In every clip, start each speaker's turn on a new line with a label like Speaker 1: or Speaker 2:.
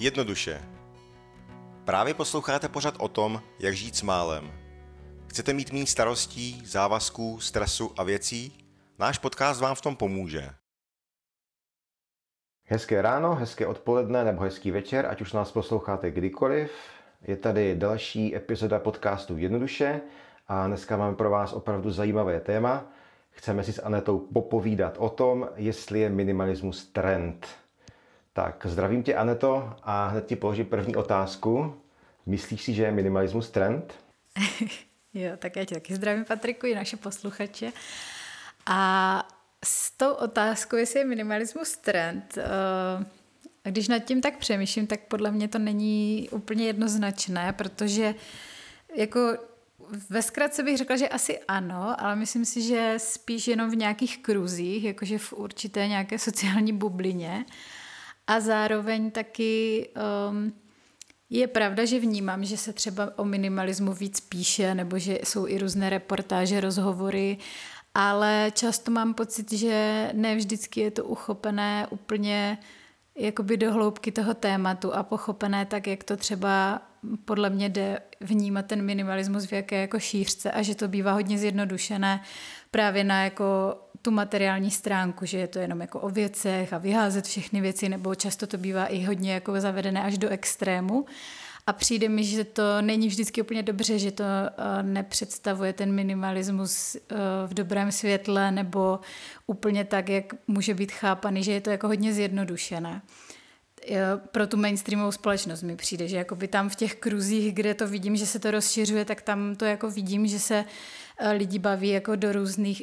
Speaker 1: Jednoduše. Právě posloucháte pořad o tom, jak žít s málem. Chcete mít méně starostí, závazků, stresu a věcí? Náš podcast vám v tom pomůže.
Speaker 2: Hezké ráno, hezké odpoledne nebo hezký večer, ať už nás posloucháte kdykoliv. Je tady další epizoda podcastu Jednoduše a dneska máme pro vás opravdu zajímavé téma. Chceme si s Anetou popovídat o tom, jestli je minimalismus trend. Tak zdravím tě, Aneto, a hned ti položím první otázku. Myslíš si, že je minimalismus trend?
Speaker 3: jo, tak já tě taky zdravím, Patriku, i naše posluchače. A s tou otázkou, jestli je minimalismus trend, uh, když nad tím tak přemýšlím, tak podle mě to není úplně jednoznačné, protože jako ve zkratce bych řekla, že asi ano, ale myslím si, že spíš jenom v nějakých kruzích, jakože v určité nějaké sociální bublině. A zároveň taky um, je pravda, že vnímám, že se třeba o minimalismu víc píše, nebo že jsou i různé reportáže, rozhovory, ale často mám pocit, že ne vždycky je to uchopené úplně jakoby do hloubky toho tématu a pochopené tak, jak to třeba podle mě jde vnímat ten minimalismus v jaké jako šířce a že to bývá hodně zjednodušené právě na jako tu materiální stránku, že je to jenom jako o věcech a vyházet všechny věci, nebo často to bývá i hodně jako zavedené až do extrému. A přijde mi, že to není vždycky úplně dobře, že to eh, nepředstavuje ten minimalismus eh, v dobrém světle nebo úplně tak, jak může být chápaný, že je to jako hodně zjednodušené pro tu mainstreamovou společnost mi přijde, že jakoby tam v těch kruzích, kde to vidím, že se to rozšiřuje, tak tam to jako vidím, že se eh, lidi baví jako do různých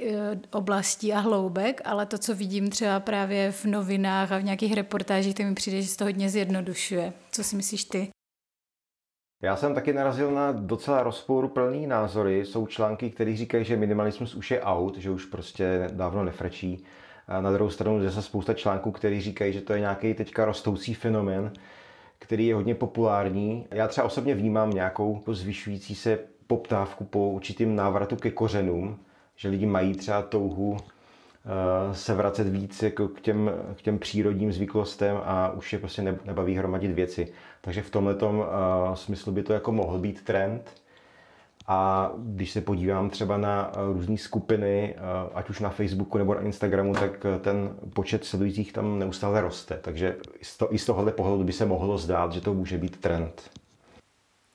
Speaker 3: oblastí a hloubek, ale to, co vidím třeba právě v novinách a v nějakých reportážích, to mi přijde, že se to hodně zjednodušuje. Co si myslíš ty?
Speaker 2: Já jsem taky narazil na docela rozporuplný názory. Jsou články, které říkají, že minimalismus už je out, že už prostě dávno nefrčí. Na druhou stranu je spousta článků, které říkají, že to je nějaký teďka rostoucí fenomen, který je hodně populární. Já třeba osobně vnímám nějakou zvyšující se poptávku po určitým návratu ke kořenům, že lidi mají třeba touhu Eh, se vracet víc jako k, těm, k těm přírodním zvyklostem a už je prostě nebaví hromadit věci. Takže v tomhle uh, smyslu by to jako mohl být trend. A když se podívám třeba na eh, různé skupiny, ať už na Facebooku nebo na Instagramu, tak ten počet sledujících tam neustále roste. Takže i z tohohle pohledu by se mohlo zdát, že to může být trend.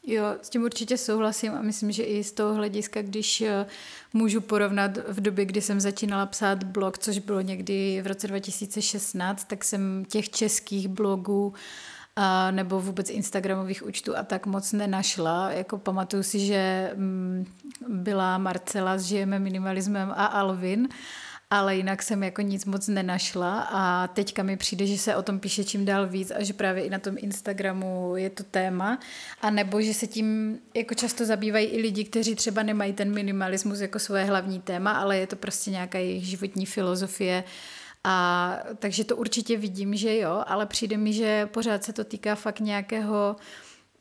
Speaker 3: Jo, s tím určitě souhlasím a myslím, že i z toho hlediska, když eh, můžu porovnat v době, kdy jsem začínala psát blog, což bylo někdy v roce 2016, tak jsem těch českých blogů a nebo vůbec Instagramových účtů a tak moc nenašla. Jako pamatuju si, že mm, byla Marcela s Žijeme minimalismem a Alvin ale jinak jsem jako nic moc nenašla a teďka mi přijde, že se o tom píše čím dál víc a že právě i na tom Instagramu je to téma a nebo že se tím jako často zabývají i lidi, kteří třeba nemají ten minimalismus jako svoje hlavní téma, ale je to prostě nějaká jejich životní filozofie a takže to určitě vidím, že jo, ale přijde mi, že pořád se to týká fakt nějakého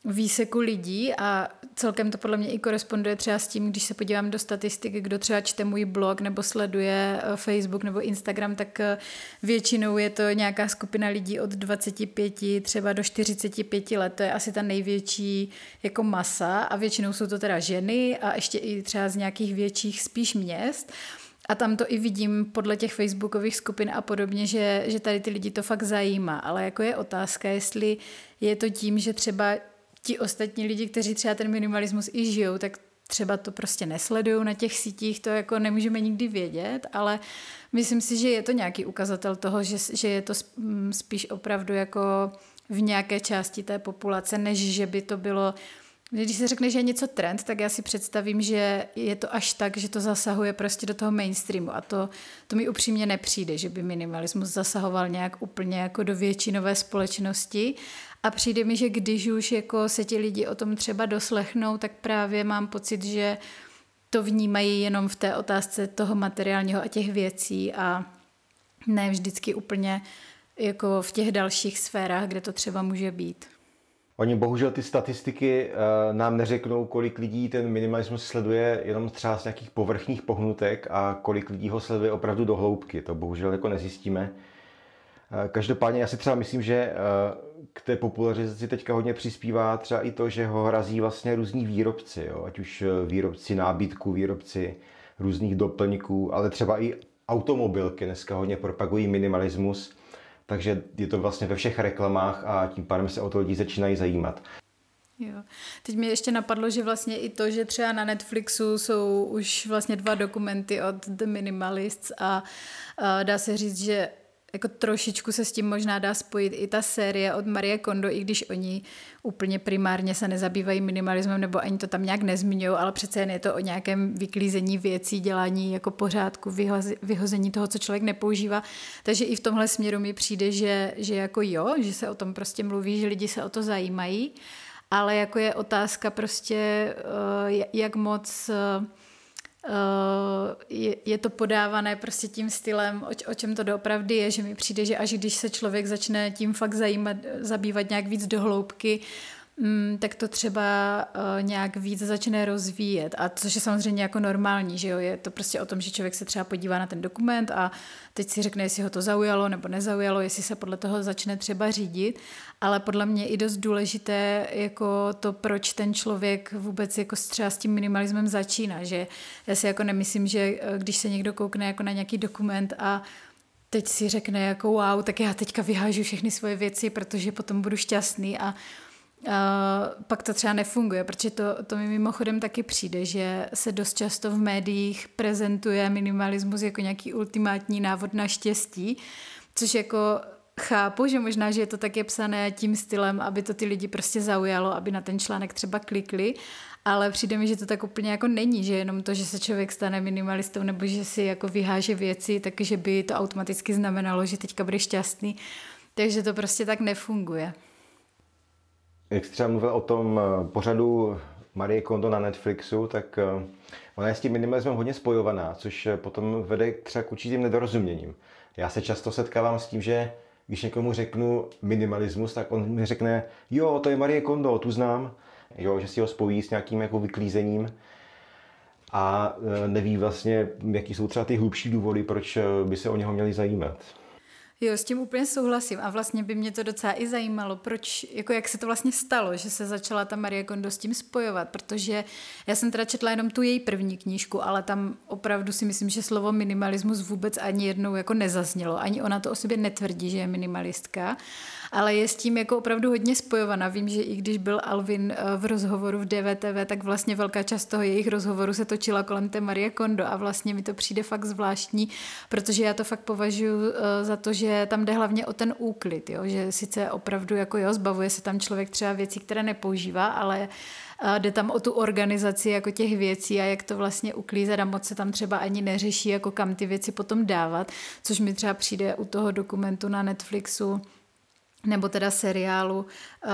Speaker 3: výseku lidí a celkem to podle mě i koresponduje třeba s tím, když se podívám do statistiky, kdo třeba čte můj blog nebo sleduje eh, Facebook nebo Instagram, tak eh, většinou je to nějaká skupina lidí od 25 třeba do 45 let, to je asi ta největší jako masa a většinou jsou to teda ženy a ještě i třeba z nějakých větších spíš měst. A tam to i vidím podle těch facebookových skupin a podobně, že, že tady ty lidi to fakt zajímá. Ale jako je otázka, jestli je to tím, že třeba ti ostatní lidi, kteří třeba ten minimalismus i žijou, tak třeba to prostě nesledují na těch sítích, to jako nemůžeme nikdy vědět, ale myslím si, že je to nějaký ukazatel toho, že, že je to mm, spíš opravdu jako v nějaké části té populace, než že by to bylo když se řekne, že je něco trend, tak já si představím, že je to až tak, že to zasahuje prostě do toho mainstreamu a to, to mi upřímně nepřijde, že by minimalismus zasahoval nějak úplně jako do většinové společnosti a přijde mi, že když už jako se ti lidi o tom třeba doslechnou, tak právě mám pocit, že to vnímají jenom v té otázce toho materiálního a těch věcí a ne vždycky úplně jako v těch dalších sférách, kde to třeba může být.
Speaker 2: Oni bohužel ty statistiky uh, nám neřeknou, kolik lidí ten minimalismus sleduje jenom třeba z nějakých povrchních pohnutek a kolik lidí ho sleduje opravdu do hloubky. To bohužel jako nezjistíme. Každopádně já si třeba myslím, že k té popularizaci teďka hodně přispívá třeba i to, že ho hrazí vlastně různí výrobci, jo? ať už výrobci nábytku, výrobci různých doplňků, ale třeba i automobilky dneska hodně propagují minimalismus, takže je to vlastně ve všech reklamách a tím pádem se o to lidi začínají zajímat.
Speaker 3: Jo. Teď mi ještě napadlo, že vlastně i to, že třeba na Netflixu jsou už vlastně dva dokumenty od The Minimalists a, a dá se říct, že jako trošičku se s tím možná dá spojit i ta série od Marie Kondo, i když oni úplně primárně se nezabývají minimalismem nebo ani to tam nějak nezmiňují, ale přece jen je to o nějakém vyklízení věcí, dělání jako pořádku, vyhození toho, co člověk nepoužívá. Takže i v tomhle směru mi přijde, že, že jako jo, že se o tom prostě mluví, že lidi se o to zajímají, ale jako je otázka prostě, eh, jak moc eh, je, je to podávané prostě tím stylem, o, o čem to doopravdy je, že mi přijde, že až když se člověk začne tím fakt zajímat, zabývat nějak víc do hloubky, mm, tak to třeba uh, nějak víc začne rozvíjet. A což je samozřejmě jako normální, že jo, je to prostě o tom, že člověk se třeba podívá na ten dokument a teď si řekne, jestli ho to zaujalo nebo nezaujalo, jestli se podle toho začne třeba řídit, ale podle mě i dost důležité jako to, proč ten člověk vůbec jako třeba s tím minimalismem začíná, že já si jako nemyslím, že eh, když se někdo koukne jako na nějaký dokument a teď si řekne jako wow, tak já teďka vyhážu všechny svoje věci, protože potom budu šťastný. A Uh, pak to třeba nefunguje, protože to, to mi mimochodem taky přijde, že se dost často v médiích prezentuje minimalismus jako nějaký ultimátní návod na štěstí, což jako chápu, že možná, že je to tak je psané tím stylem, aby to ty lidi prostě zaujalo, aby na ten článek třeba klikli, ale přijde mi, že to tak úplně jako není, že jenom to, že se člověk stane minimalistou nebo že si jako vyháže věci, takže by to automaticky znamenalo, že teďka bude šťastný. Takže to prostě tak nefunguje.
Speaker 2: Jak jsi třeba mluvil o tom eh, pořadu Marie Kondo na Netflixu, tak eh, ona je s tím minimalismem hodně spojovaná, což eh, potom vede třeba k určitým nedorozuměním. Já se často setkávám s tím, že když někomu řeknu minimalismus, tak on mi řekne, jo, to je Marie Kondo, tu znám, jo, že si ho spojí s nějakým jako vyklízením a neví vlastně, jaký jsou třeba ty hlubší důvody, proč by se o něho měli zajímat.
Speaker 3: Jo, s tím úplně souhlasím a vlastně by mě to docela i zajímalo, proč, jako jak se to vlastně stalo, že se začala ta Marie Kondo s tím spojovat, protože já jsem teda četla jenom tu její první knížku, ale tam opravdu si myslím, že slovo minimalismus vůbec ani jednou jako nezaznělo, ani ona to o sobě netvrdí, že je minimalistka ale je s tím jako opravdu hodně spojovaná. Vím, že i když byl Alvin eh, v rozhovoru v DVTV, tak vlastně velká část toho jejich rozhovoru se točila kolem té Marie Kondo a vlastně mi to přijde fakt zvláštní, protože já to fakt považuji eh, za to, že tam jde hlavně o ten úklid, jo? že sice opravdu jako jo, zbavuje se tam člověk třeba věcí, které nepoužívá, ale jde tam o tu organizaci jako těch věcí a jak to vlastně uklízet a moc se tam třeba ani neřeší, jako kam ty věci potom dávat, což mi třeba přijde u toho dokumentu na Netflixu nebo teda seriálu, uh,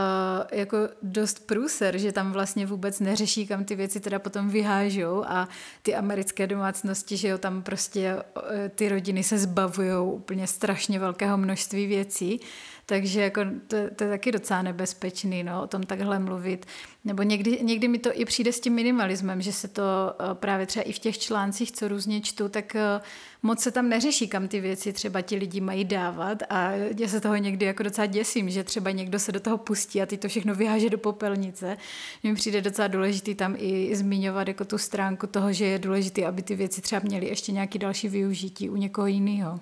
Speaker 3: jako dost průser, že tam vlastně vůbec neřeší, kam ty věci teda potom vyhážou a ty americké domácnosti, že jo, tam prostě uh, ty rodiny se zbavují úplně strašně velkého množství věcí, takže jako to, to je taky docela nebezpečný, no, o tom takhle mluvit. Nebo někdy, někdy mi to i přijde s tím minimalismem, že se to uh, právě třeba i v těch článcích, co různě čtu, tak uh, moc se tam neřeší, kam ty věci třeba ti lidi mají dávat a já se toho někdy jako docela děsím, že třeba někdo se do toho pustí a ty to všechno vyháže do popelnice. Mně přijde docela důležitý tam i zmiňovat jako tu stránku toho, že je důležité, aby ty věci třeba měly ještě nějaký další využití u někoho jiného.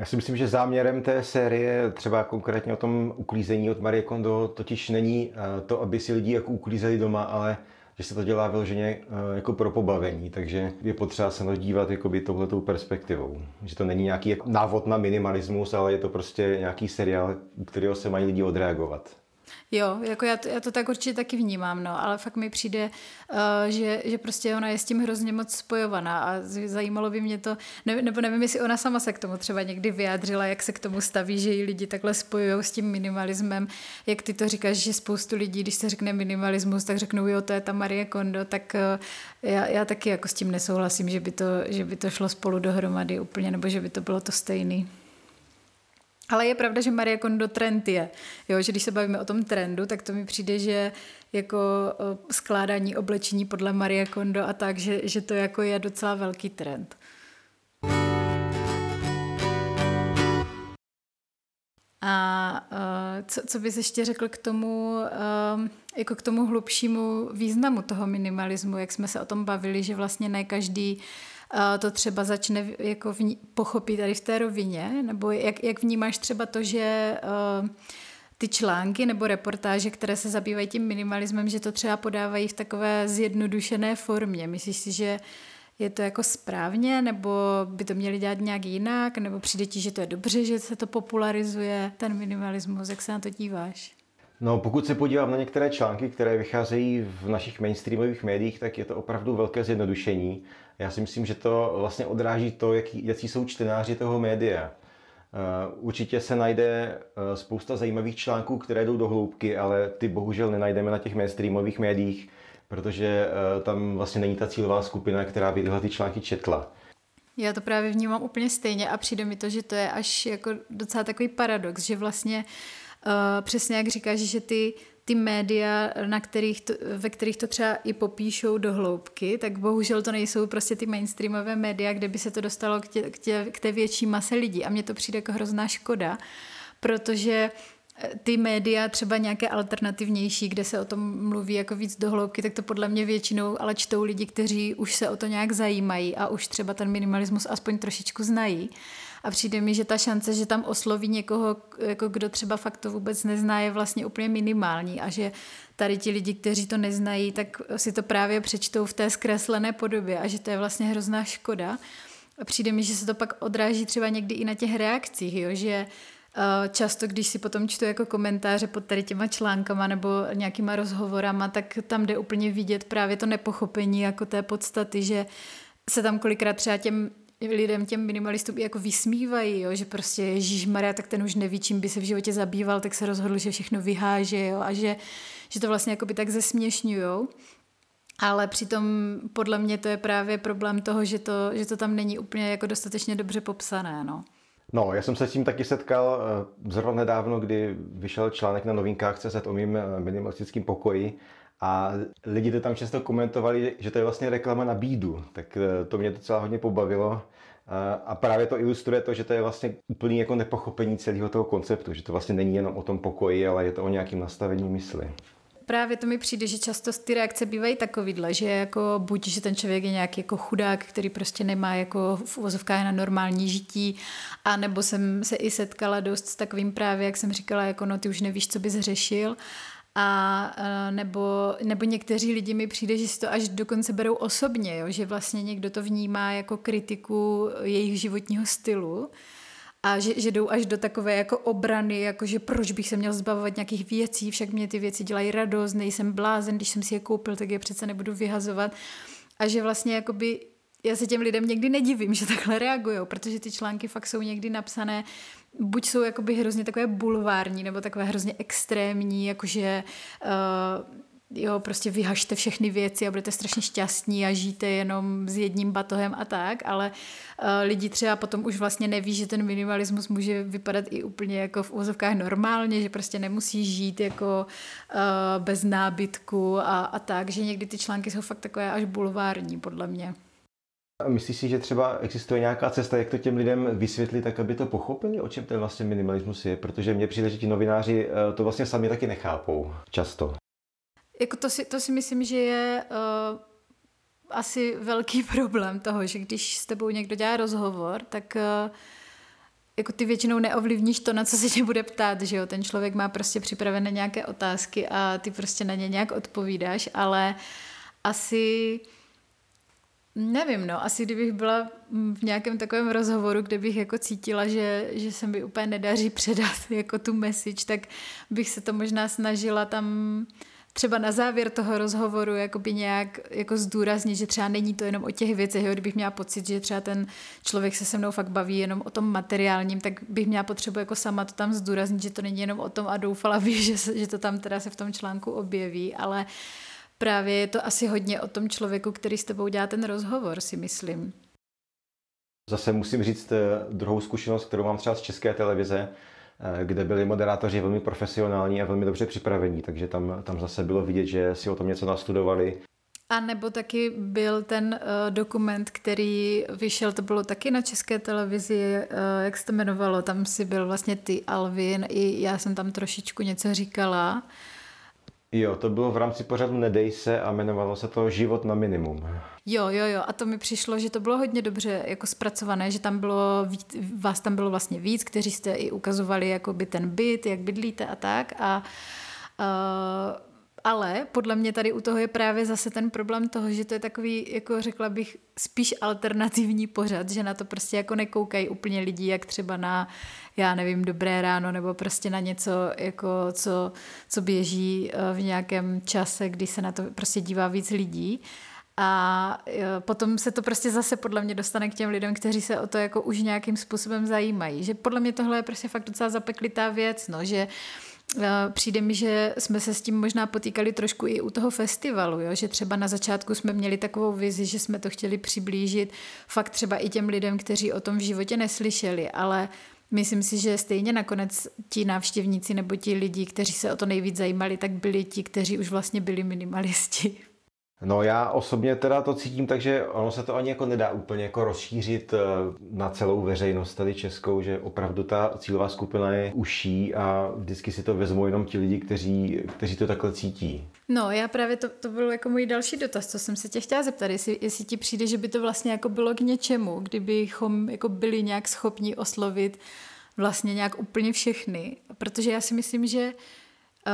Speaker 2: Já si myslím, že záměrem té série, třeba konkrétně o tom uklízení od Marie Kondo, totiž není eh, to, aby si lidi jako uklízeli doma, ale že se to dělá vyloženě eh, jako pro pobavení, takže je potřeba se na to dívat jakoby touhletou perspektivou. Že to není nějaký návod na minimalismus, ale je to prostě nějaký seriál, u kterého se mají lidi odreagovat.
Speaker 3: Jo, jako já to, já to tak určitě taky vnímám, no, ale fakt mi přijde, uh, že, že prostě ona je s tím hrozně moc spojovaná a zajímalo by mě to, ne, nebo nevím, jestli ona sama se k tomu třeba někdy vyjádřila, jak se k tomu staví, že ji lidi takhle spojují s tím minimalismem, jak ty to říkáš, že spoustu lidí, když se řekne minimalismus, tak řeknou, jo, to je ta Marie Kondo, tak uh, já, já taky jako s tím nesouhlasím, že by, to, že by to šlo spolu dohromady úplně, nebo že by to bylo to stejný. Ale je pravda, že Marie Kondo trend je. Jo, že když se bavíme o tom trendu, tak to mi přijde, že jako skládání oblečení podle Marie Kondo a tak, že, že to jako je docela velký trend. A co, co bys ještě řekl k tomu, jako k tomu hlubšímu významu toho minimalismu, jak jsme se o tom bavili, že vlastně ne každý to třeba začne jako vní, pochopit tady v té rovině, nebo jak, jak vnímáš třeba to, že uh, ty články nebo reportáže, které se zabývají tím minimalismem, že to třeba podávají v takové zjednodušené formě. Myslíš si, že je to jako správně, nebo by to měli dělat nějak jinak, nebo přijde ti, že to je dobře, že se to popularizuje, ten minimalismus, jak se na to díváš?
Speaker 2: No, pokud se podívám na některé články, které vycházejí v našich mainstreamových médiích, tak je to opravdu velké zjednodušení. Já si myslím, že to vlastně odráží to, jaký, jaký jsou čtenáři toho média. Eh, určitě se najde eh, spousta zajímavých článků, které jdou do hloubky, ale ty bohužel nenajdeme na těch mainstreamových médiích, protože eh, tam vlastně není ta cílová skupina, která by tyhle ty články četla.
Speaker 3: Já to právě vnímám úplně stejně a přijde mi to, že to je až jako docela takový paradox, že vlastně uh, přesně jak říkáš, že ty ty média, na kterých to, ve kterých to třeba i popíšou do hloubky, tak bohužel to nejsou prostě ty mainstreamové média, kde by se to dostalo k, tě, k, tě, k té větší mase lidí. A mně to přijde jako hrozná škoda, protože eh, ty média třeba nějaké alternativnější, kde se o tom mluví jako víc do hloubky, tak to podle mě většinou ale čtou lidi, kteří už se o to nějak zajímají a už třeba ten minimalismus aspoň trošičku znají. A přijde mi, že ta šance, že tam osloví někoho, jako kdo třeba fakt to vůbec nezná, je vlastně úplně minimální a že tady ti lidi, kteří to neznají, tak si to právě přečtou v té zkreslené podobě a že to je vlastně hrozná škoda. A přijde mi, že se to pak odráží třeba někdy i na těch reakcích, jo? že eh, Často, když si potom čtu jako komentáře pod tady těma článkama nebo nějakýma rozhovorama, tak tam jde úplně vidět právě to nepochopení jako té podstaty, že se tam kolikrát třeba těm lidem, těm minimalistům jako vysmívají, jo, že prostě Ježíš Maria, tak ten už neví, čím by se v životě zabýval, tak se rozhodl, že všechno vyháže jo, a že, že to vlastně jako by tak zesměšňujou. Ale přitom podle mě to je právě problém toho, že to, že to tam není úplně jako dostatečně dobře popsané. No.
Speaker 2: No, já jsem se s tím taky setkal eh, zrovna nedávno, kdy vyšel článek na novinkách CZ o mým eh, minimalistickém pokoji a lidi to tam často komentovali, že to je vlastně reklama na bídu, tak eh, to mě docela hodně pobavilo. A právě to ilustruje to, že to je vlastně úplný jako nepochopení celého toho konceptu, že to vlastně není jenom o tom pokoji, ale je to o nějakém nastavení mysli.
Speaker 3: Právě to mi přijde, že často ty reakce bývají takovýhle, že jako buď, že ten člověk je nějaký jako chudák, který prostě nemá jako v uvozovkách na normální žití, a nebo jsem se i setkala dost s takovým právě, jak jsem říkala, jako no ty už nevíš, co bys řešil a nebo, nebo někteří lidi mi přijde, že si to až dokonce berou osobně, jo? že vlastně někdo to vnímá jako kritiku jejich životního stylu a že, že jdou až do takové jako obrany, jako že proč bych se měl zbavovat nějakých věcí, však mě ty věci dělají radost, nejsem blázen, když jsem si je koupil, tak je přece nebudu vyhazovat a že vlastně jakoby já se těm lidem někdy nedivím, že takhle reagují, protože ty články fakt jsou někdy napsané, buď jsou jakoby hrozně takové bulvární, nebo takové hrozně extrémní, jakože uh, jo, prostě vyhažte všechny věci a budete strašně šťastní a žijte jenom s jedním batohem a tak, ale uh, lidi třeba potom už vlastně neví, že ten minimalismus může vypadat i úplně jako v úvozovkách normálně, že prostě nemusí žít jako uh, bez nábytku a, a tak, že někdy ty články jsou fakt takové až bulvární podle mě.
Speaker 2: Myslíš si, že třeba existuje nějaká cesta, jak to těm lidem vysvětlit, tak aby to pochopili, o čem ten vlastně minimalismus je? Protože mně přijde, že ti novináři eh, to vlastně sami taky nechápou často.
Speaker 3: Jako to, si, to si myslím, že je uh, asi velký problém toho, že když s tebou někdo dělá rozhovor, tak uh, jako ty většinou neovlivníš to, na co se tě bude ptát, že jo, ten člověk má prostě připravené nějaké otázky a ty prostě na ně nějak odpovídáš, ale asi Nevím, no, asi kdybych byla v nějakém takovém rozhovoru, kde bych jako cítila, že, že se mi úplně nedaří předat jako tu message, tak bych se to možná snažila tam třeba na závěr toho rozhovoru jakoby nějak jako zdůraznit, že třeba není to jenom o těch věcech, jo, kdybych měla pocit, že třeba ten člověk se se mnou fakt baví jenom o tom materiálním, tak bych měla potřebu jako sama to tam zdůraznit, že to není jenom o tom a doufala bych, že, že to tam teda se v tom článku objeví, ale uh, právě je to asi hodně o tom člověku, který s tebou dělá ten rozhovor, si myslím.
Speaker 2: Zase musím říct eh, druhou zkušenost, kterou mám třeba z české televize, eh, kde byli moderátoři velmi profesionální a velmi dobře připravení, takže tam, tam zase bylo vidět, že si o tom něco nastudovali.
Speaker 3: A nebo taky byl ten uh, dokument, který vyšel, to bylo taky na české televizi, uh, jak se to jmenovalo, tam si byl vlastně ty Alvin, i já jsem tam trošičku něco říkala.
Speaker 2: Jo, to bylo v rámci pořadu Nedej se a jmenovalo se to Život na minimum.
Speaker 3: Jo, jo, jo. A to mi přišlo, že to bylo hodně dobře jako zpracované, že tam bylo, víc, vás tam bylo vlastně víc, kteří jste i ukazovali jakoby ten byt, jak bydlíte a tak. A uh, ale podle mě tady u toho je právě zase ten problém toho, že to je takový, jako řekla bych, spíš alternativní pořad, že na to prostě jako nekoukají úplně lidi, jak třeba na, já nevím, Dobré ráno, nebo prostě na něco, jako co, co běží eh, v nějakém čase, kdy se na to prostě dívá víc lidí. A eh, potom se to prostě zase podle mě dostane k těm lidem, kteří se o to jako už nějakým způsobem zajímají. Že podle mě tohle je prostě fakt docela zapeklitá věc, no, že uh, Přijde mi, že jsme se s tím možná potýkali trošku i u toho festivalu, jo? že třeba na začátku jsme měli takovou vizi, že jsme to chtěli přiblížit fakt třeba i těm lidem, kteří o tom v životě neslyšeli, ale myslím si, že stejně nakonec ti návštěvníci nebo ti lidi, kteří se o to nejvíc zajímali, tak byli ti, kteří už vlastně byli minimalisti.
Speaker 2: No já osobně teda to cítím tak, že ono se to ani jako nedá úplně jako rozšířit eh, na celou veřejnost tady českou, že opravdu ta cílová skupina je uší a vždycky si to vezmou jenom ti lidi, kteří, kteří to takhle cítí.
Speaker 3: No já právě to, to byl jako můj další dotaz, co jsem se tě chtěla zeptat, jestli, jestli ti přijde, že by to vlastně jako bylo k něčemu, kdybychom jako byli nějak schopni oslovit vlastně nějak úplně všechny, protože já si myslím, že uh,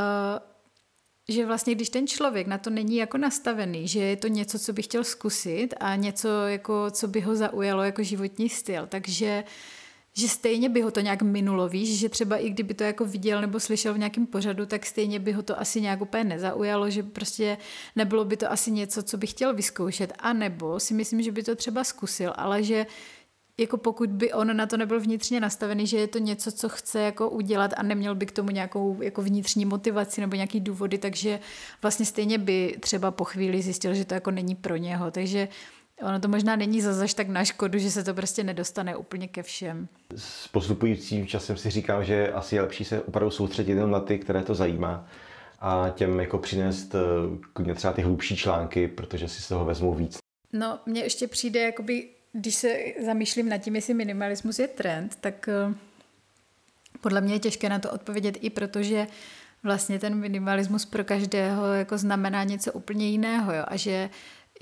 Speaker 3: že vlastně když ten člověk na to není jako nastavený, že je to něco, co by chtěl zkusit a něco, jako, co by ho zaujalo jako životní styl, takže že stejně by ho to nějak minulo, víš, že třeba i kdyby to jako viděl nebo slyšel v nějakém pořadu, tak stejně by ho to asi nějak úplně nezaujalo, že prostě nebylo by to asi něco, co by chtěl vyzkoušet, a nebo si myslím, že by to třeba zkusil, ale že jako pokud by on na to nebyl vnitřně nastavený, že je to něco, co chce jako udělat a neměl by k tomu nějakou jako vnitřní motivaci nebo nějaký důvody, takže vlastně stejně by třeba po chvíli zjistil, že to jako není pro něho. Takže ono to možná není zase tak na škodu, že se to prostě nedostane úplně ke všem.
Speaker 2: S postupujícím časem si říkám, že asi je lepší se opravdu soustředit jenom na ty, které to zajímá a těm jako přinést eh, třeba ty hlubší články, protože si z toho vezmou víc.
Speaker 3: No, mně ještě přijde jakoby když se zamýšlím nad tím, jestli minimalismus je trend, tak eh, podle mě je těžké na to odpovědět i protože vlastně ten minimalismus pro každého jako znamená něco úplně jiného jo? a že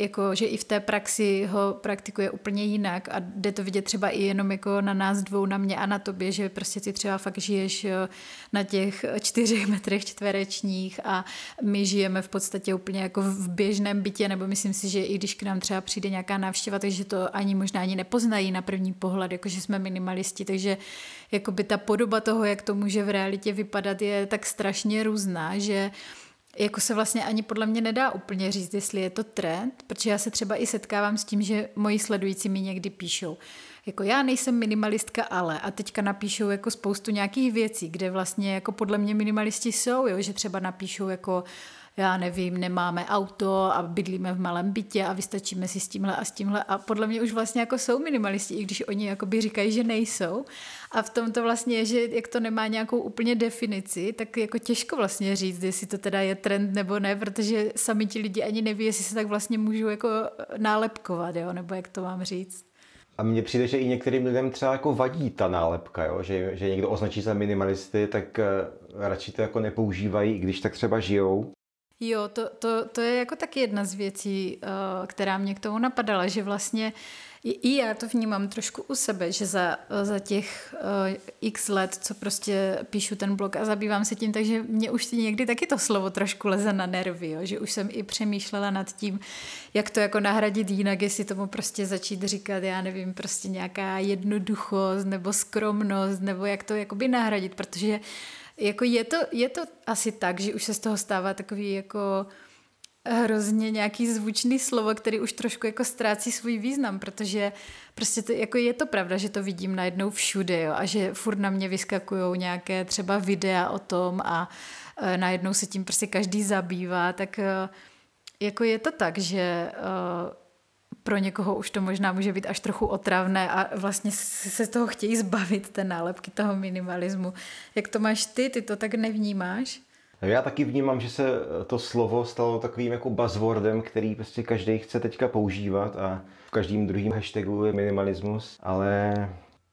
Speaker 3: jako, že i v té praxi ho praktikuje úplně jinak a jde to vidět třeba i jenom jako na nás dvou, na mě a na tobě, že prostě ty třeba fakt žiješ na těch čtyřech metrech čtverečních a my žijeme v podstatě úplně jako v běžném bytě, nebo myslím si, že i když k nám třeba přijde nějaká návštěva, takže to ani možná ani nepoznají na první pohled, jako že jsme minimalisti, takže jako by ta podoba toho, jak to může v realitě vypadat, je tak strašně různá, že jako se vlastně ani podle mě nedá úplně říct, jestli je to trend, protože já se třeba i setkávám s tím, že moji sledující mi někdy píšou, jako já nejsem minimalistka, ale a teďka napíšou jako spoustu nějakých věcí, kde vlastně jako podle mě minimalisti jsou, jo, že třeba napíšou jako já nevím, nemáme auto a bydlíme v malém bytě a vystačíme si s tímhle a s tímhle a podle mě už vlastně jako jsou minimalisti, i když oni jakoby říkají, že nejsou. A v tom to vlastně je, že jak to nemá nějakou úplně definici, tak jako těžko vlastně říct, jestli to teda je trend nebo ne, protože sami ti lidi ani neví, jestli se tak vlastně můžou jako nálepkovat, jo, nebo jak to mám říct.
Speaker 2: A mně přijde, že i některým lidem třeba jako vadí ta nálepka, jo? Že, že někdo označí za minimalisty, tak uh, radši to jako nepoužívají, i když tak třeba žijou.
Speaker 3: Jo, to, to, to je jako taky jedna z věcí, uh, která mě k tomu napadala, že vlastně i já to vnímám trošku u sebe, že za, za těch uh, x let, co prostě píšu ten blog a zabývám se tím, takže mě už někdy taky to slovo trošku leze na nervy, jo? že už jsem i přemýšlela nad tím, jak to jako nahradit jinak, jestli tomu prostě začít říkat, já nevím, prostě nějaká jednoduchost nebo skromnost, nebo jak to jakoby nahradit, protože jako je to, je to asi tak, že už se z toho stává takový jako hrozně nějaký zvučný slovo, který už trošku jako ztrácí svůj význam, protože prostě to, jako je to pravda, že to vidím najednou všude jo, a že furt na mě vyskakují nějaké třeba videa o tom a e, najednou se tím prostě každý zabývá, tak e, jako je to tak, že e, pro někoho už to možná může být až trochu otravné a vlastně se z toho chtějí zbavit, té nálepky toho minimalismu. Jak to máš ty? Ty to tak nevnímáš?
Speaker 2: Já taky vnímám, že se to slovo stalo takovým jako buzzwordem, který prostě každý chce teďka používat a v každém druhém hashtagu je minimalismus, ale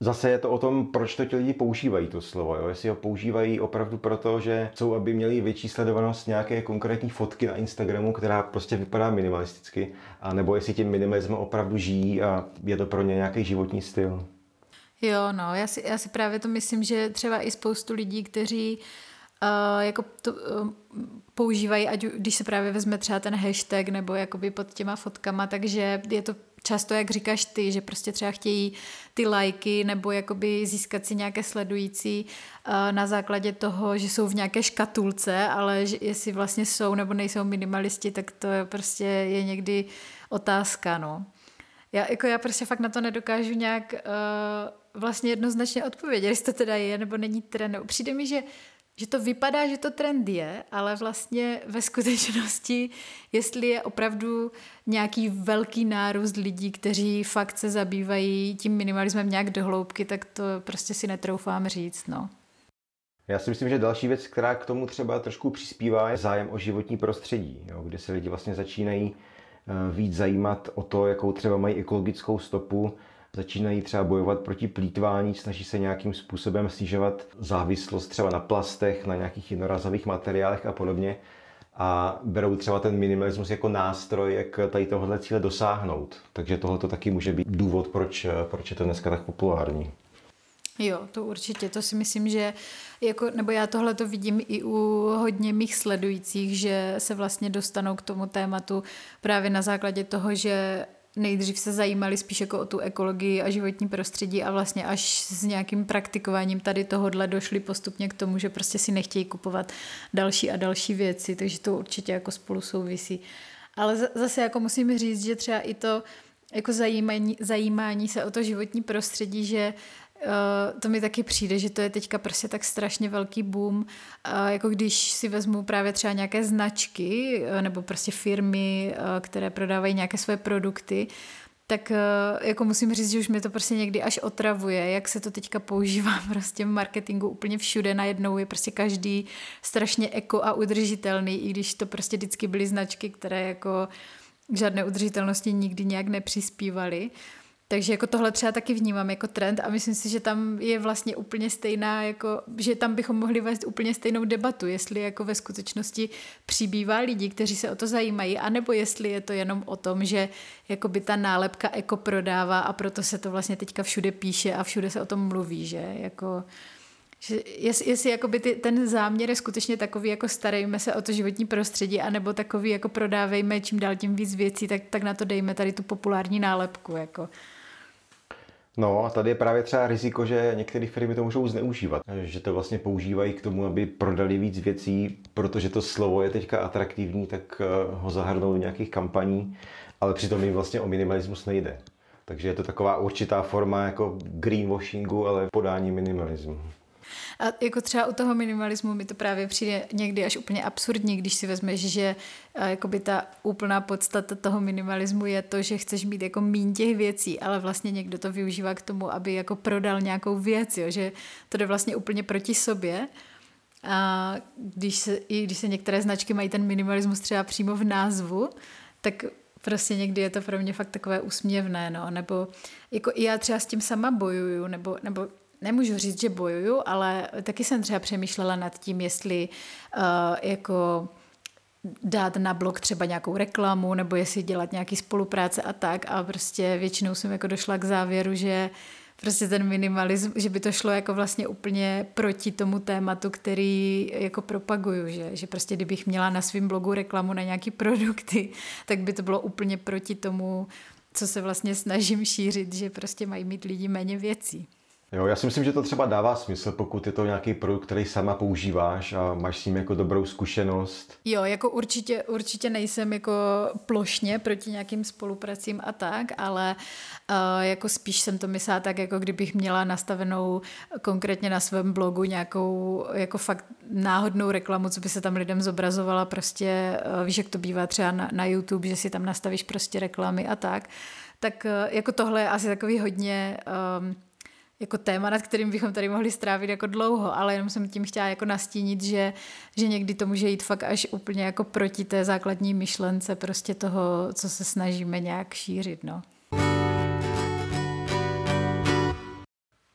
Speaker 2: Zase je to o tom, proč to ti lidi používají to slovo. Jo? Jestli ho používají opravdu proto, že chcou, aby měli větší sledovanost nějaké konkrétní fotky na Instagramu, která prostě vypadá minimalisticky, a nebo jestli tím minimalismem opravdu žijí a je to pro ně nějaký životní styl.
Speaker 3: Jo, no, já si, já si právě to myslím, že třeba i spoustu lidí, kteří uh, jako to, uh, používají, ať když se právě vezme třeba ten hashtag nebo jakoby pod těma fotkama, takže je to často, jak říkáš ty, že prostě třeba chtějí ty lajky nebo jakoby získat si nějaké sledující uh, na základě toho, že jsou v nějaké škatulce, ale že jestli vlastně jsou nebo nejsou minimalisti, tak to je prostě je někdy otázka, no. Já, jako já prostě fakt na to nedokážu nějak uh, vlastně jednoznačně odpovědět, jestli to teda je nebo není trend. Přijde mi, že že to vypadá, že to trend je, ale vlastně ve skutečnosti, jestli je opravdu nějaký velký nárůst lidí, kteří fakt se zabývají tím minimalismem nějak dohloubky, tak to prostě si netroufám říct, no.
Speaker 2: Já si myslím, že další věc, která k tomu třeba trošku přispívá, je zájem o životní prostředí, jo, kde se lidi vlastně začínají eh, víc zajímat o to, jakou třeba mají ekologickou stopu, začínají třeba bojovat proti plítvání, snaží se nějakým způsobem snižovat závislost třeba na plastech, na nějakých jednorazových materiálech a podobně a berou třeba ten minimalismus jako nástroj, jak tady tohohle cíle dosáhnout. Takže tohle to taky může být důvod, proč, proč je to dneska tak populární.
Speaker 3: Jo, to určitě, to si myslím, že jako, nebo já tohle to vidím i u hodně mých sledujících, že se vlastně dostanou k tomu tématu právě na základě toho, že nejdřív se zajímali spíš jako o tu ekologii a životní prostředí a vlastně až s nějakým praktikováním tady tohodle došli postupně k tomu, že prostě si nechtějí kupovat další a další věci, takže to určitě jako spolu souvisí. Ale zase jako musím říct, že třeba i to jako zajímání, zajímání se o to životní prostředí, že Uh, to mi taky přijde, že to je teďka prostě tak strašně velký boom, uh, jako když si vezmu právě třeba nějaké značky uh, nebo prostě firmy, které prodávají nějaké své produkty, tak jako musím říct, že už mi to prostě někdy až otravuje, jak se to teďka používá prostě v marketingu úplně všude najednou je prostě každý strašně eko a udržitelný, i když to prostě vždycky byly značky, které jako žádné udržitelnosti nikdy nějak nepřispívaly. Uh, takže jako tohle třeba taky vnímám jako trend a myslím si, že tam je vlastně úplně stejná, jako, že tam bychom mohli vést úplně stejnou debatu, jestli jako ve skutečnosti přibývá lidí, kteří se o to zajímají, anebo jestli je to jenom o tom, že jako by ta nálepka eko prodává a proto se to vlastně teďka všude píše a všude se o tom mluví, že jako že jestli, jestli jakoby ty, ten záměr je skutečně takový, jako starejme se o to životní prostředí, anebo takový, jako prodávejme čím dál tím víc věcí, tak, tak na to dejme tady tu populární nálepku. Jako.
Speaker 2: No a tady je právě třeba riziko, že některé firmy to můžou zneužívat, že to vlastně používají k tomu, aby prodali víc věcí, protože to slovo je teďka atraktivní, tak eh, ho zahrnou do nějakých kampaní, ale přitom jim vlastně o minimalismus nejde. Takže je to taková určitá forma jako greenwashingu, ale podání minimalismu.
Speaker 3: A jako třeba u toho minimalismu mi to právě přijde někdy až úplně absurdní, když si vezmeš, že jakoby ta úplná podstata toho minimalismu je to, že chceš mít jako mín těch věcí, ale vlastně někdo to využívá k tomu, aby jako prodal nějakou věc, jo? že to jde vlastně úplně proti sobě. A když se, i když se některé značky mají ten minimalismus třeba přímo v názvu, tak prostě někdy je to pro mě fakt takové úsměvné, no, nebo jako i já třeba s tím sama bojuju, nebo, nebo nemůžu říct, že bojuju, ale taky jsem třeba přemýšlela nad tím, jestli uh, jako dát na blog třeba nějakou reklamu, nebo jestli dělat nějaký spolupráce a tak a prostě většinou jsem jako došla k závěru, že prostě ten minimalism, že by to šlo jako vlastně úplně proti tomu tématu, který jako propaguju, že, že prostě kdybych měla na svém blogu reklamu na nějaký produkty, tak by to bylo úplně proti tomu, co se vlastně snažím šířit, že prostě mají mít lidi méně věcí.
Speaker 2: Jo, já si myslím, že to třeba dává smysl, pokud je to nějaký produkt, který sama používáš a máš s ním jako dobrou zkušenost.
Speaker 3: Jo, jako určitě, určitě nejsem jako plošně proti nějakým spolupracím a tak, ale uh, jako spíš jsem to myslela tak, jako kdybych měla nastavenou konkrétně na svém blogu nějakou jako fakt náhodnou reklamu, co by se tam lidem zobrazovala prostě, uh, víš, jak to bývá třeba na, na YouTube, že si tam nastavíš prostě reklamy a tak, tak uh, jako tohle je asi takový hodně um, jako téma, nad kterým bychom tady mohli strávit jako dlouho, ale jenom jsem tím chtěla jako nastínit, že, že někdy to může jít fakt až úplně jako proti té základní myšlence prostě toho, co se snažíme nějak šířit, no.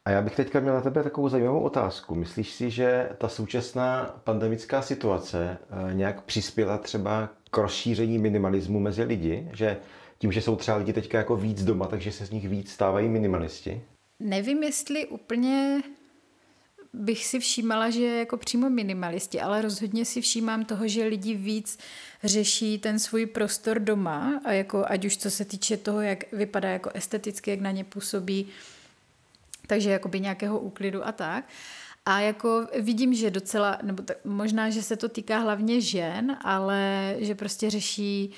Speaker 2: A já bych teďka měl na tebe takovou zajímavou otázku. Myslíš si, že ta současná pandemická situace eh, nějak přispěla třeba k rozšíření minimalismu mezi lidi? Že tím, že jsou třeba lidi teďka jako víc doma, takže se z nich víc stávají minimalisti?
Speaker 3: Nevím, jestli úplně bych si všímala, že jako přímo minimalisti, ale rozhodně si všímám toho, že lidi víc řeší ten svůj prostor doma a jako ať už co se týče toho, jak vypadá jako esteticky, jak na ně působí, takže jakoby nějakého úklidu a tak. A jako vidím, že docela, nebo tak, možná, že se to týká hlavně žen, ale že prostě řeší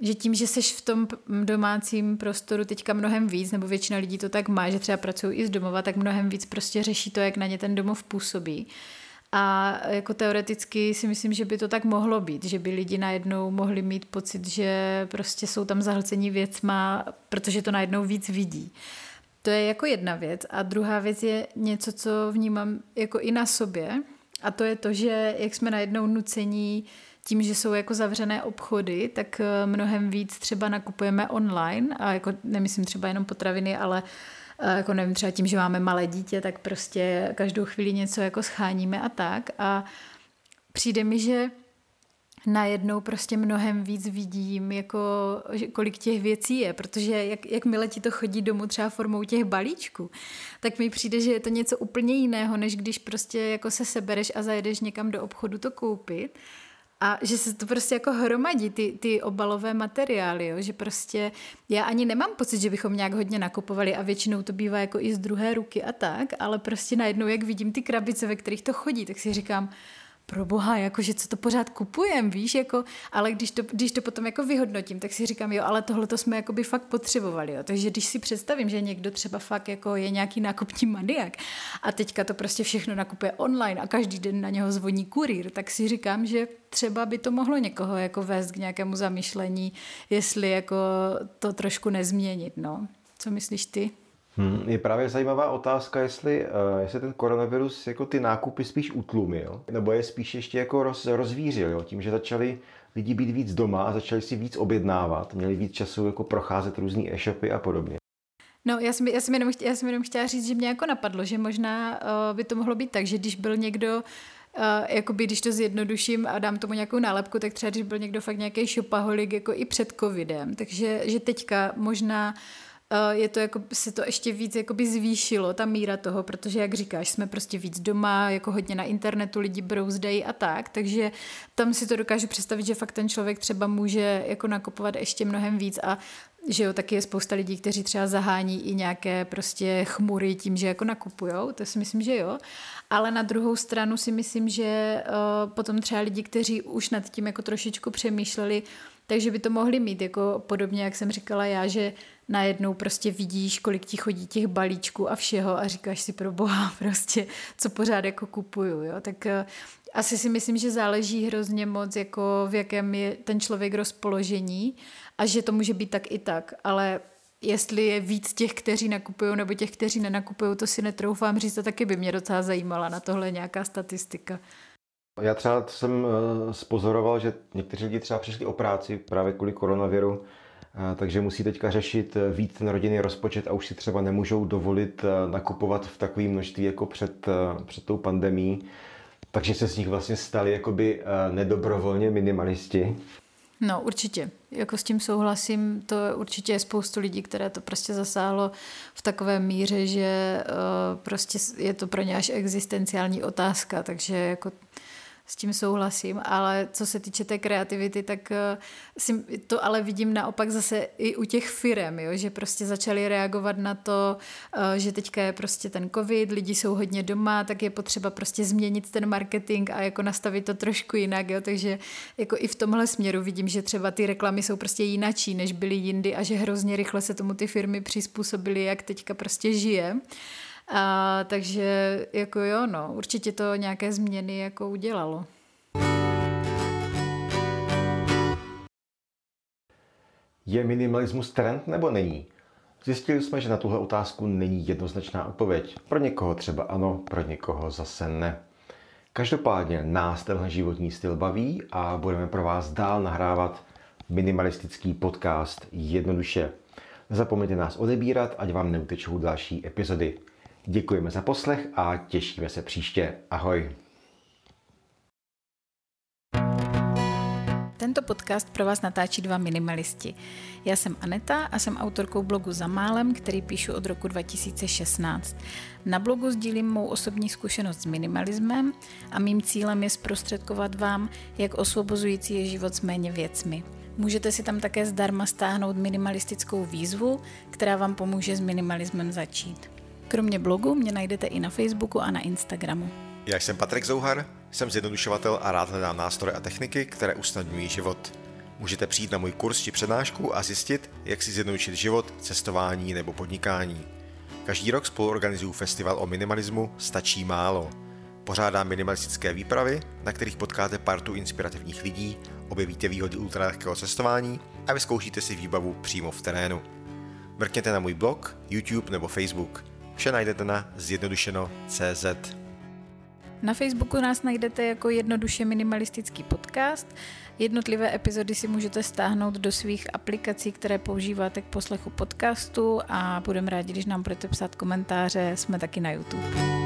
Speaker 3: že tím, že seš v tom domácím prostoru teďka mnohem víc, nebo většina lidí to tak má, že třeba pracují i z domova, tak mnohem víc prostě řeší to, jak na ně ten domov působí. A jako teoreticky si myslím, že by to tak mohlo být, že by lidi najednou mohli mít pocit, že prostě jsou tam zahlcení věcma, protože to najednou víc vidí. To je jako jedna věc. A druhá věc je něco, co vnímám jako i na sobě. A to je to, že jak jsme najednou nucení tím, že jsou jako zavřené obchody, tak eh, mnohem víc třeba nakupujeme online a jako nemyslím třeba jenom potraviny, ale eh, jako nevím, třeba tím, že máme malé dítě, tak prostě každou chvíli něco jako scháníme a tak. A přijde mi, že najednou prostě mnohem víc vidím, jako, kolik těch věcí je, protože jak, jakmile ti to chodí domů třeba formou těch balíčků, tak mi přijde, že je to něco úplně jiného, než když prostě jako se sebereš a zajedeš někam do obchodu to koupit a že se to prostě jako hromadí, ty, ty obalové materiály, jo? že prostě já ani nemám pocit, že bychom nějak hodně nakupovali a většinou to bývá jako i z druhé ruky a tak, ale prostě najednou, jak vidím ty krabice, ve kterých to chodí, tak si říkám, pro boha, jakože co to pořád kupujem, víš, jako, ale když to, když to potom jako vyhodnotím, tak si říkám, jo, ale tohle to jsme jako by fakt potřebovali, jo. takže když si představím, že někdo třeba fakt jako je nějaký nákupní maniak a teďka to prostě všechno nakupuje online a každý den na něho zvoní kurýr, tak si říkám, že třeba by to mohlo někoho jako vést k nějakému zamyšlení, jestli jako to trošku nezměnit, no. Co myslíš ty?
Speaker 2: Hmm, je právě zajímavá otázka, jestli, uh, jestli ten koronavirus jako ty nákupy spíš utlumil, nebo je spíš ještě jako roz, rozvířil, jo? tím, že začali lidi být víc doma a začali si víc objednávat, měli víc času jako procházet různý e-shopy a podobně.
Speaker 3: No, já jsem, já, jsem jenom chtěla, já jsem jenom chtěla říct, že mě jako napadlo, že možná uh, by to mohlo být tak, že když byl někdo Uh, jakoby, když to zjednoduším a dám tomu nějakou nálepku, tak třeba když byl někdo fakt nějaký šopaholik jako i před covidem, takže že teďka možná Eh, je to jako, se to ještě víc jakoby zvýšilo, ta míra toho, protože jak říkáš, jsme prostě víc doma, jako hodně na internetu lidi brouzdejí a tak, takže tam si to dokážu představit, že fakt ten člověk třeba může jako nakupovat ještě mnohem víc a že jo, taky je spousta lidí, kteří třeba zahání i nějaké prostě chmury tím, že jako nakupujou, to si myslím, že jo. Ale na druhou stranu si myslím, že uh, potom třeba lidi, kteří už nad tím jako trošičku přemýšleli, takže by to mohli mít, jako podobně, jak jsem říkala já, že najednou prostě vidíš, kolik ti chodí těch balíčků a všeho a říkáš si pro boha prostě, co pořád jako kupuju, jo, tak uh, asi si myslím, že záleží hrozně moc, jako v jakém je ten člověk rozpoložení a že to může být tak i tak, ale jestli je víc těch, kteří nakupují, nebo těch, kteří nenakupují, to si netroufám říct, to taky by mě docela zajímala na tohle nějaká statistika.
Speaker 2: Já třeba jsem eh, spozoroval, že někteří lidi třeba přišli o práci právě kvůli koronaviru, eh, takže musí teďka řešit eh, víc ten rodinný rozpočet a už si třeba nemůžou dovolit nakupovat v takové množství jako před, před tou pandemí. Takže se z nich vlastně stali jakoby nedobrovolně minimalisti.
Speaker 3: No určitě, jako s tím souhlasím, to určitě je spoustu lidí, které to prostě zasáhlo v takové míře, že prostě je to pro ně až existenciální otázka, takže jako s tím souhlasím, ale co se týče té kreativity, tak eh, si to ale vidím naopak zase i u těch firem, jo, že prostě začali reagovat na to, eh, že teďka je prostě ten covid, lidi jsou hodně doma, tak je potřeba prostě změnit ten marketing a jako nastavit to trošku jinak, jo, takže jako i v tomhle směru vidím, že třeba ty reklamy jsou prostě jinačí, než byly jindy a že hrozně rychle se tomu ty firmy přizpůsobily, jak teďka prostě žije. A, takže jako jo, no, určitě to nějaké změny jako udělalo.
Speaker 2: Je minimalismus trend nebo není? Zjistili jsme, že na tuhle otázku není jednoznačná odpověď. Pro někoho třeba ano, pro někoho zase ne. Každopádně nás tenhle životní styl baví a budeme pro vás dál nahrávat minimalistický podcast jednoduše. Nezapomeňte nás odebírat, ať vám neutečou další epizody. Děkujeme za poslech a těšíme se příště. Ahoj.
Speaker 3: Tento podcast pro vás natáčí dva minimalisti. Já jsem Aneta a jsem autorkou blogu Za málem, který píšu od roku 2016. Na blogu sdílím mou osobní zkušenost s minimalismem a mým cílem je zprostředkovat vám, jak osvobozující je život s méně věcmi. Můžete si tam také zdarma stáhnout minimalistickou výzvu, která vám pomůže s minimalismem začít. Kromě blogu mě najdete i na Facebooku a na Instagramu.
Speaker 1: Já jsem Patrik Zouhar, jsem zjednodušovatel a rád hledám nástroje a techniky, které usnadňují život. Můžete přijít na můj kurz či přednášku a zjistit, jak si zjednodušit život, cestování nebo podnikání. Každý rok spolu organizuju festival o minimalismu Stačí málo. Pořádám minimalistické výpravy, na kterých potkáte partu inspirativních lidí, objevíte výhody ultralehkého cestování a vyzkoušíte si výbavu přímo v terénu. Mrkněte na můj blog, YouTube nebo Facebook. Vše najdete na zjednodušeno.cz.
Speaker 3: Na Facebooku nás najdete jako jednoduše minimalistický podcast. Jednotlivé epizody si můžete stáhnout do svých aplikací, které používáte k poslechu podcastu a budeme rádi, když nám budete psát komentáře. Jsme taky na YouTube.